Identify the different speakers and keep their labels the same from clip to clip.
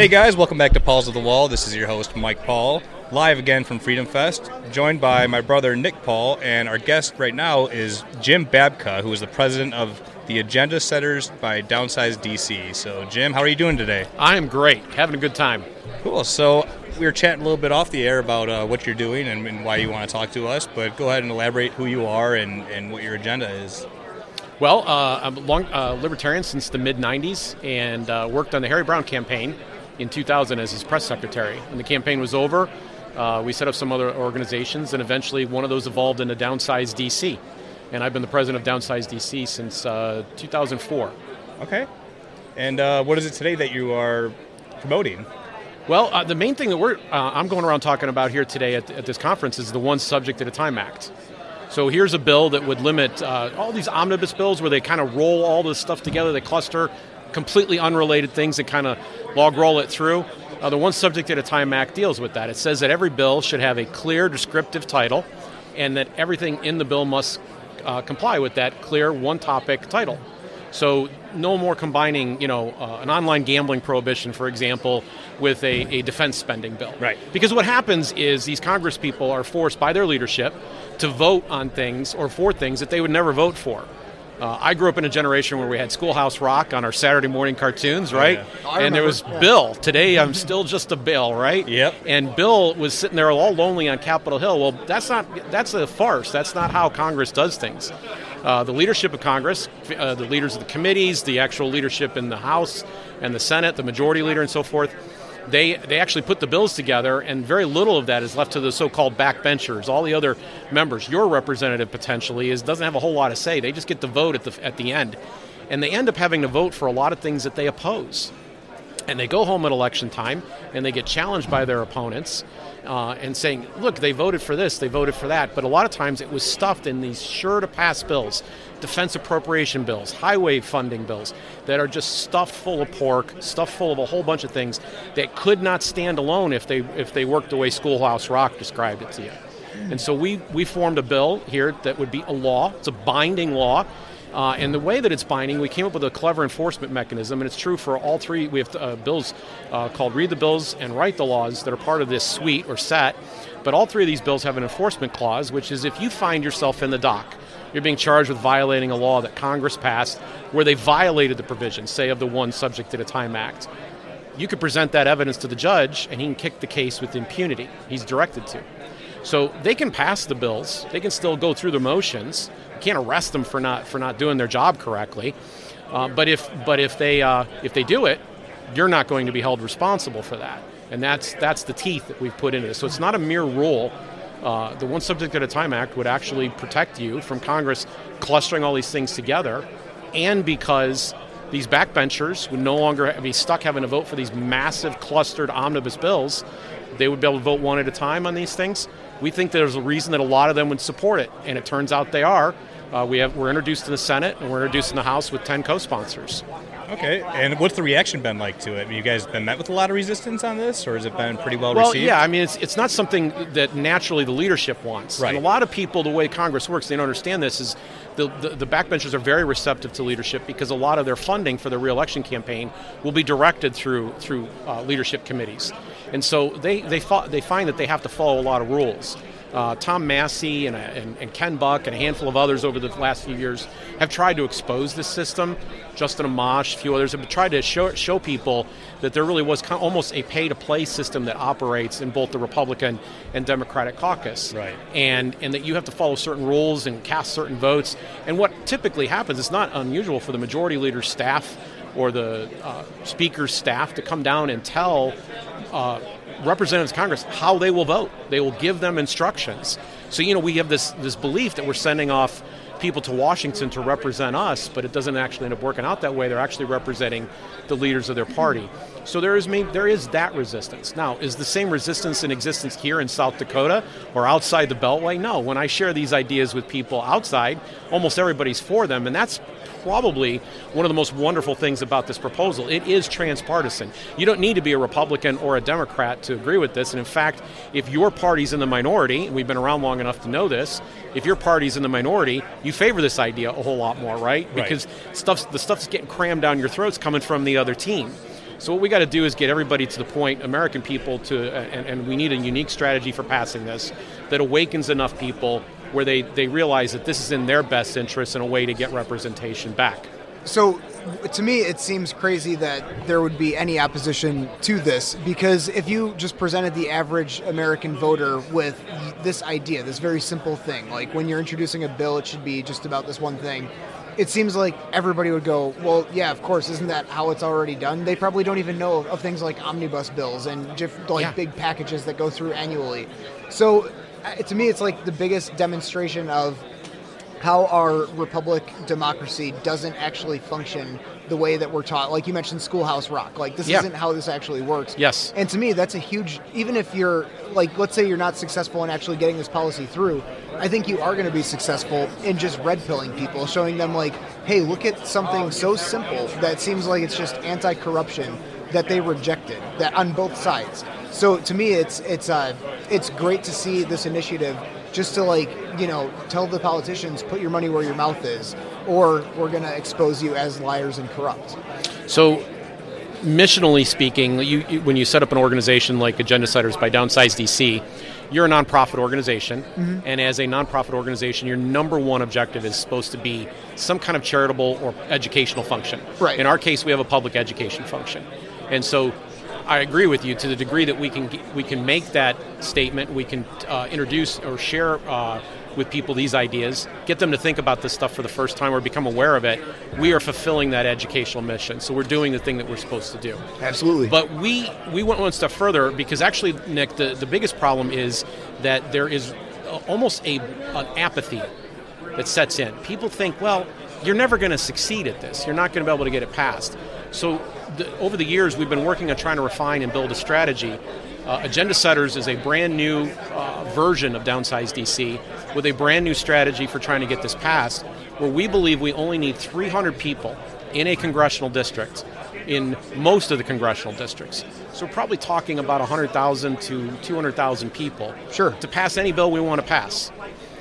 Speaker 1: Hey guys, welcome back to Paul's of the Wall. This is your host, Mike Paul, live again from Freedom Fest, joined by my brother Nick Paul, and our guest right now is Jim Babka, who is the president of the Agenda Setters by Downsize DC. So, Jim, how are you doing today?
Speaker 2: I am great, having a good time.
Speaker 1: Cool. So, we were chatting a little bit off the air about uh, what you're doing and, and why you want to talk to us, but go ahead and elaborate who you are and, and what your agenda is.
Speaker 2: Well, uh, I'm a long uh, libertarian since the mid 90s and uh, worked on the Harry Browne campaign in 2000 as his press secretary. When the campaign was over, uh, we set up some other organizations, and eventually one of those evolved into Downsize DC. And I've been the president of Downsize DC since uh, 2004.
Speaker 1: Okay. And uh, what is it today that you are promoting?
Speaker 2: Well, uh, the main thing that we're uh, I'm going around talking about here today at, at, this conference is the One Subject at a Time Act. So here's a bill that would limit uh, all these omnibus bills where they kind of roll all this stuff together, they cluster completely unrelated things and kind of log roll it through. Uh, the One Subject at a Time Act deals with that. It says that every bill should have a clear, descriptive title, and that everything in the bill must uh, comply with that clear one topic title. So no more combining, you know, uh, an online gambling prohibition, for example, with a, a, defense spending bill.
Speaker 1: Right.
Speaker 2: Because what happens is these Congress people are forced by their leadership to vote on things or for things that they would never vote for. Uh, I grew up in a generation where we had Schoolhouse Rock on our Saturday morning cartoons, right?
Speaker 1: Oh,
Speaker 3: yeah. I
Speaker 2: And there was
Speaker 3: yeah.
Speaker 2: Bill. Today I'm still just a Bill, right?
Speaker 1: Yep.
Speaker 2: And Bill was sitting there all lonely on Capitol Hill. Well, that's not that's a farce. That's not how Congress does things. Uh, the leadership of Congress, uh, the leaders of the committees, the actual leadership in the House and the Senate, the majority leader, and so forth, they they actually put the bills together, and very little of that is left to the so-called backbenchers. All the other members, your representative potentially, is doesn't have a whole lot to say. They just get to vote at the at the end, and they end up having to vote for a lot of things that they oppose and they go home at election time and they get challenged by their opponents uh, and saying, look, they voted for this, they voted for that. But a lot of times it was stuffed in these sure to pass bills, defense appropriation bills, highway funding bills that are just stuffed full of pork, stuffed full of a whole bunch of things that could not stand alone if they if they worked the way Schoolhouse Rock described it to you. And so we, we formed a bill here that would be a law. It's a binding law. Uh, and the way that it's binding, we came up with a clever enforcement mechanism, and it's true for all three. We have uh, bills uh, called Read the Bills and Write the Laws that are part of this suite or set. But all three of these bills have an enforcement clause, which is if you find yourself in the dock, you're being charged with violating a law that Congress passed where they violated the provisions, say, of the One Subject at a Time Act. You could present that evidence to the judge, and he can kick the case with impunity. He's directed to. So they can pass the bills. They can still go through the motions. Can't arrest them for not for not doing their job correctly. Uh, but if but if they uh, if they do it, you're not going to be held responsible for that. And that's that's the teeth that we've put into this. So it's not a mere rule. Uh, the One Subject at a Time Act would actually protect you from Congress clustering all these things together, and because these backbenchers would no longer be stuck having to vote for these massive clustered omnibus bills. They would be able to vote one at a time on these things. We think there's a reason that a lot of them would support it, and it turns out they are. Uh, we have, we're introduced in the Senate and we're introduced in the House with 10 co sponsors.
Speaker 1: Okay. And what's the reaction been like to it? Have you guys been met with a lot of resistance on this, or has it been pretty well,
Speaker 2: Well,
Speaker 1: received?
Speaker 2: yeah, I mean, it's, it's not something that naturally the leadership wants.
Speaker 1: Right.
Speaker 2: And a lot of people, the way Congress works, they don't understand this, is the, the, the backbenchers are very receptive to leadership because a lot of their funding for the reelection campaign will be directed through, through uh, leadership committees. And so they, they, fo- they find that they have to follow a lot of rules. Uh, Tom Massie and, uh, and, and Ken Buck and a handful of others over the last few years have tried to expose this system. Justin Amash, a few others have tried to show, show people that there really was kind of almost a pay to play system that operates in both the Republican and Democratic caucus.
Speaker 1: Right.
Speaker 2: And, and that you have to follow certain rules and cast certain votes. And what typically happens, it's not unusual for the majority leader's staff or the uh, speaker's staff to come down and tell uh, representatives Congress how they will vote. They will give them instructions. So you know we have this this belief that we're sending off people to Washington to represent us, but it doesn't actually end up working out that way. They're actually representing the leaders of their party. So there is there is that resistance. Now, is the same resistance in existence here in South Dakota or outside the Beltway? No. When I share these ideas with people outside, almost everybody's for them, and that's probably one of the most wonderful things about this proposal. It is transpartisan. You don't need to be a Republican or a Democrat to agree with this. And in fact, if your party's in the minority, and we've been around long enough to know this, if your party's in the minority, you favor this idea a whole lot more, right?
Speaker 1: Right.
Speaker 2: Because stuff, the stuff that's getting crammed down your throat's coming from the other team. So what we got to do is get everybody to the point, American people, to and, and we need a unique strategy for passing this that awakens enough people where they, they realize that this is in their best interest and a way to get representation back.
Speaker 3: So, to me, it seems crazy that there would be any opposition to this because if you just presented the average American voter with this idea, this very simple thing, like when you're introducing a bill, it should be just about this one thing. It seems like everybody would go, well, yeah, of course, isn't that how it's already done? They probably don't even know of things like omnibus bills and like yeah. big packages that go through annually. So, uh, to me, it's like the biggest demonstration of how our republic democracy doesn't actually function the way that we're taught. Like you mentioned, Schoolhouse Rock. Like this yeah. isn't how this actually works.
Speaker 2: Yes.
Speaker 3: And to me, that's a huge. Even if you're like, let's say you're not successful in actually getting this policy through, I think you are going to be successful in just red pilling people, showing them like, hey, look at something so simple that seems like it's just anti-corruption that they rejected that on both sides. So to me, it's it's uh, it's great to see this initiative just to like you know tell the politicians put your money where your mouth is or we're going to expose you as liars and corrupt.
Speaker 2: So missionally speaking you, you, when you set up an organization like agenda setters by downsize dc you're a nonprofit organization. Mm-hmm. and as a nonprofit organization your number one objective is supposed to be some kind of charitable or educational function.
Speaker 3: Right.
Speaker 2: In our case we have a public education function. And so I agree with you to the degree that we can we can make that statement, we can uh, introduce or share uh, with people these ideas, get them to think about this stuff for the first time or become aware of it. We are fulfilling that educational mission, so we're doing the thing that we're supposed to do.
Speaker 3: Absolutely.
Speaker 2: But we we went one step further because actually, Nick, the, the biggest problem is that there is almost a an apathy that sets in. People think, well, you're never going to succeed at this. You're not going to be able to get it passed. So the, over the years, we've been working on trying to refine and build a strategy. Uh, Agenda Setters is a brand new uh, version of Downsize DC with a brand new strategy for trying to get this passed, where we believe we only need 300 people in a congressional district in most of the congressional districts. So we're probably talking about 100,000 to 200,000 people
Speaker 3: sure.
Speaker 2: to pass any bill we want to pass.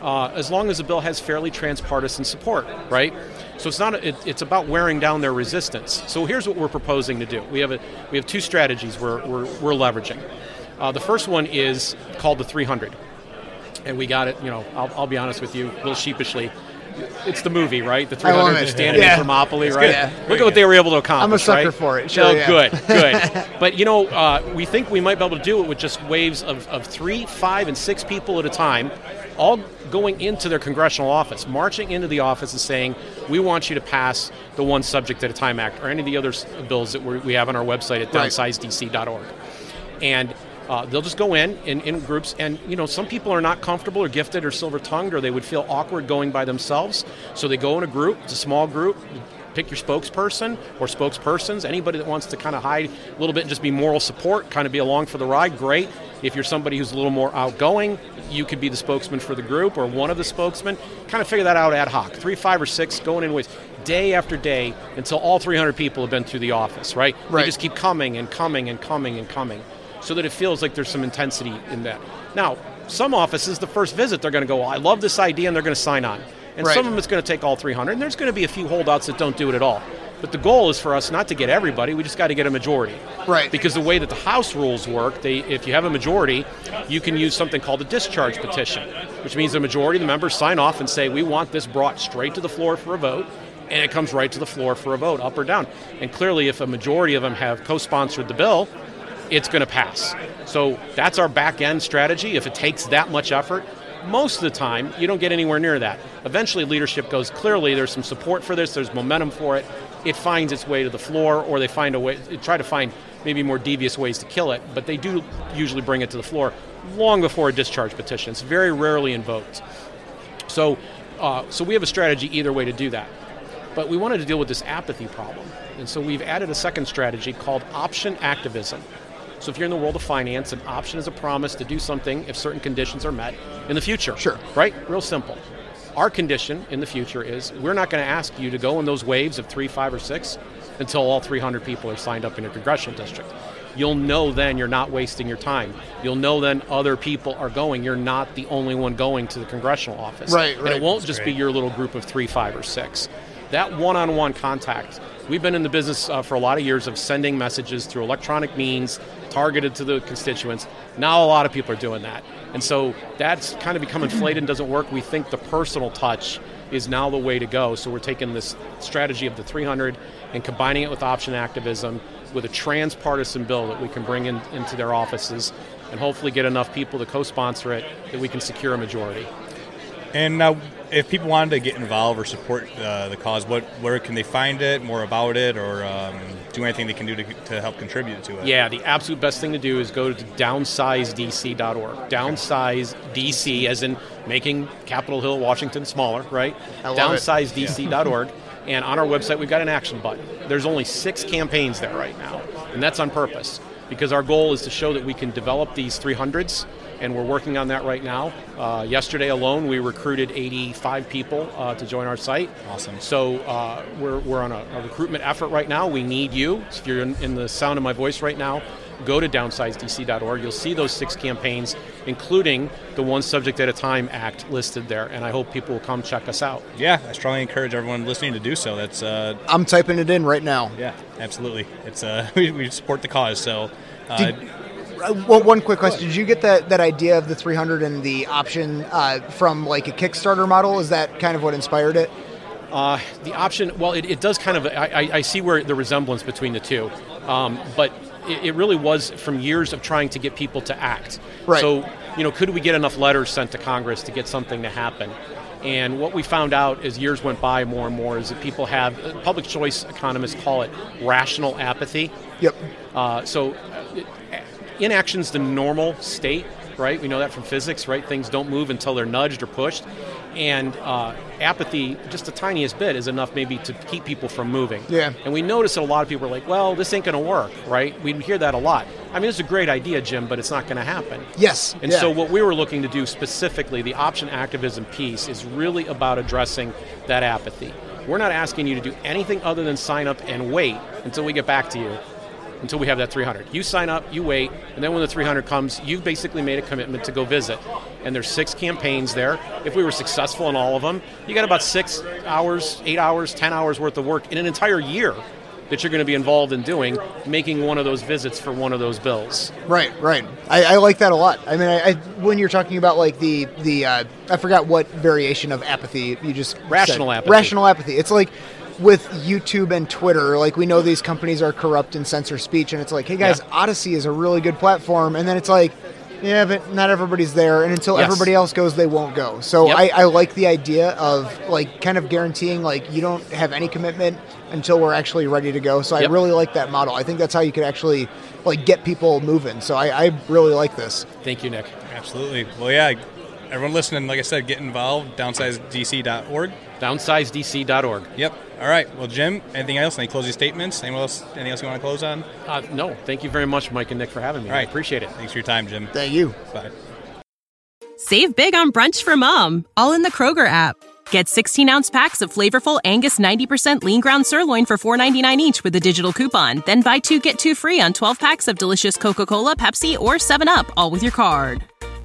Speaker 2: Uh, as long as the bill has fairly transpartisan support, right? So it's not. A, it, it's about wearing down their resistance. So here's what we're proposing to do. We have a, we have two strategies we're, we're, we're leveraging. Uh, the first one is called the 300, and we got it. You know, I'll, I'll be honest with you, a little sheepishly it's the movie, right? The 300 standing yeah. in Thermopylae, right? Yeah. Look at what they were able to accomplish.
Speaker 3: I'm a sucker
Speaker 2: right?
Speaker 3: for it. Sure, oh,
Speaker 2: yeah. good, good. but you know, uh, we think we might be able to do it with just waves of, of three, five, and six people at a time, all going into their congressional office, marching into the office and saying, "We want you to pass the One Subject at a Time Act or any of the other bills that we have on our website at right. downsizedc.org." And uh, they'll just go in, in in groups, and you know some people are not comfortable or gifted or silver tongued, or they would feel awkward going by themselves. So they go in a group. It's a small group. Pick your spokesperson or spokespersons. Anybody that wants to kind of hide a little bit and just be moral support, kind of be along for the ride, great. If you're somebody who's a little more outgoing, you could be the spokesman for the group or one of the spokesmen. Kind of figure that out ad hoc. Three, five, or six going in with day after day until all 300 people have been through the office, right?
Speaker 3: Right.
Speaker 2: They just keep coming and coming and coming and coming so that it feels like there's some intensity in that. Now, some offices, the first visit, they're going to go, well, I love this idea, and they're going to sign on. And
Speaker 3: right.
Speaker 2: some of them, it's going to take all 300, and there's going to be a few holdouts that don't do it at all. But the goal is for us not to get everybody, we just got to get a majority.
Speaker 3: Right.
Speaker 2: Because the way that the House rules work, they, if you have a majority, you can use something called a discharge petition, which means the majority of the members sign off and say, we want this brought straight to the floor for a vote, and it comes right to the floor for a vote, up or down. And clearly, if a majority of them have co sponsored the bill, it's going to pass. So that's our back end strategy. If it takes that much effort, most of the time you don't get anywhere near that. Eventually, leadership goes clearly. There's some support for this. There's momentum for it. It finds its way to the floor, or they find a way. Try to find maybe more devious ways to kill it, but they do usually bring it to the floor long before a discharge petition. It's very rarely invoked. So, uh, so we have a strategy either way to do that. But we wanted to deal with this apathy problem, and so we've added a second strategy called option activism. So if you're in the world of finance, an option is a promise to do something if certain conditions are met in the future.
Speaker 3: Sure.
Speaker 2: Right? Real simple. Our condition in the future is we're not going to ask you to go in those waves of three, five, or six until all 300 people are signed up in your congressional district. You'll know then you're not wasting your time. You'll know then other people are going. You're not the only one going to the congressional office.
Speaker 3: Right, right.
Speaker 2: And it won't
Speaker 1: That's
Speaker 2: just
Speaker 1: great.
Speaker 2: be your little group of three, five, or six. That one on one contact We've been in the business uh, for a lot of years of sending messages through electronic means targeted to the constituents. Now a lot of people are doing that. And so that's kind of become inflated and doesn't work. We think the personal touch is now the way to go. So we're taking this strategy of the 300 and combining it with option activism with a transpartisan bill that we can bring in, into their offices and hopefully get enough people to co-sponsor it that we can secure a majority.
Speaker 1: And now, if people wanted to get involved or support uh, the cause, what where can they find it? More about it, or um, do anything they can do to, to help contribute to it?
Speaker 2: Yeah, the absolute best thing to do is go to downsizedc.org. Downsize DC, as in making Capitol Hill, Washington smaller, right? Downsizedc.org. Yeah. And on our website, we've got an action button. There's only six campaigns there right now, and that's on purpose because our goal is to show that we can develop these 300s and we're working on that right now. Uh, yesterday alone, we recruited 85 people uh, to join our site.
Speaker 1: Awesome.
Speaker 2: So uh, we're, we're on a, a, recruitment effort right now. We need you. So if you're in, in, the sound of my voice right now, go to downsizedc.org. You'll see those six campaigns, including the One Subject at a Time Act listed there. And I hope people will come check us out.
Speaker 1: Yeah, I strongly encourage everyone listening to do so. That's uh,
Speaker 3: I'm typing it in right now.
Speaker 1: Yeah, absolutely. It's uh, we, we support the cause. So.
Speaker 3: Uh, Did- uh, well, one quick question: Did you get that, that idea of the 300 and the option uh, from like a Kickstarter model? Is that kind of what inspired it?
Speaker 2: Uh, the option, well, it, it, does kind of. I, I, see where the resemblance between the two, um, but it, it, really was from years of trying to get people to act.
Speaker 3: Right.
Speaker 2: So, you know, could we get enough letters sent to Congress to get something to happen? And what we found out as years went by more and more is that people have, public choice economists call it rational apathy.
Speaker 3: Yep.
Speaker 2: Uh, so inaction's the normal state, right? We know that from physics, right? Things don't move until they're nudged or pushed. And uh, apathy, just the tiniest bit, is enough maybe to keep people from moving.
Speaker 3: Yeah.
Speaker 2: And we notice that a lot of people are like, well, this ain't going to work, right? We hear that a lot. I mean, it's a great idea, Jim, but it's not going to happen.
Speaker 3: Yes.
Speaker 2: And
Speaker 3: yeah.
Speaker 2: so, what we were looking to do specifically, the option activism piece, is really about addressing that apathy. We're not asking you to do anything other than sign up and wait until we get back to you until we have that 300. You sign up, you wait, and then when the 300 comes, you've basically made a commitment to go visit. And there's six campaigns there. If we were successful in all of them, you got about six hours, eight hours, 10 hours worth of work in an entire year that you're going to be involved in doing, making one of those visits for one of those bills.
Speaker 3: Right, right. I, I like that a lot. I mean, I, I, when you're talking about like the the uh, I forgot what variation of apathy you just
Speaker 2: rational
Speaker 3: said.
Speaker 2: apathy.
Speaker 3: Rational apathy. It's like with YouTube and Twitter, like we know these companies are corrupt and censor speech, and it's like, hey guys, yeah. Odysee is a really good platform, and then it's like, yeah, but not everybody's there, and until yes. everybody else goes, they won't go. So yep. I, I, like the idea of like kind of guaranteeing like you don't have any commitment until we're actually ready to go. So yep. I really like that model. I think that's how you could actually like get people moving. So I, I really like this.
Speaker 2: Thank you, Nick.
Speaker 1: Absolutely. Well, yeah, everyone listening, like I said, get involved. DownsizeDC.org.
Speaker 2: DownsizeDC.org.
Speaker 1: Yep. All right. Well, Jim, anything else? Any closing statements? Anyone else? Anything else you want to close on?
Speaker 2: Uh, no. Thank you very much, Mike and Nick, for having me.
Speaker 1: All right.
Speaker 2: I appreciate it.
Speaker 1: Thanks for your time, Jim.
Speaker 3: Thank you.
Speaker 1: Bye.
Speaker 4: Save big on brunch for mom, all in the Kroger app. Get 16 ounce packs of flavorful Angus 90% lean ground sirloin for $4.99 each with a digital coupon. Then buy two get two free on 12 packs of delicious Coca Cola, Pepsi, or 7UP, all with your card.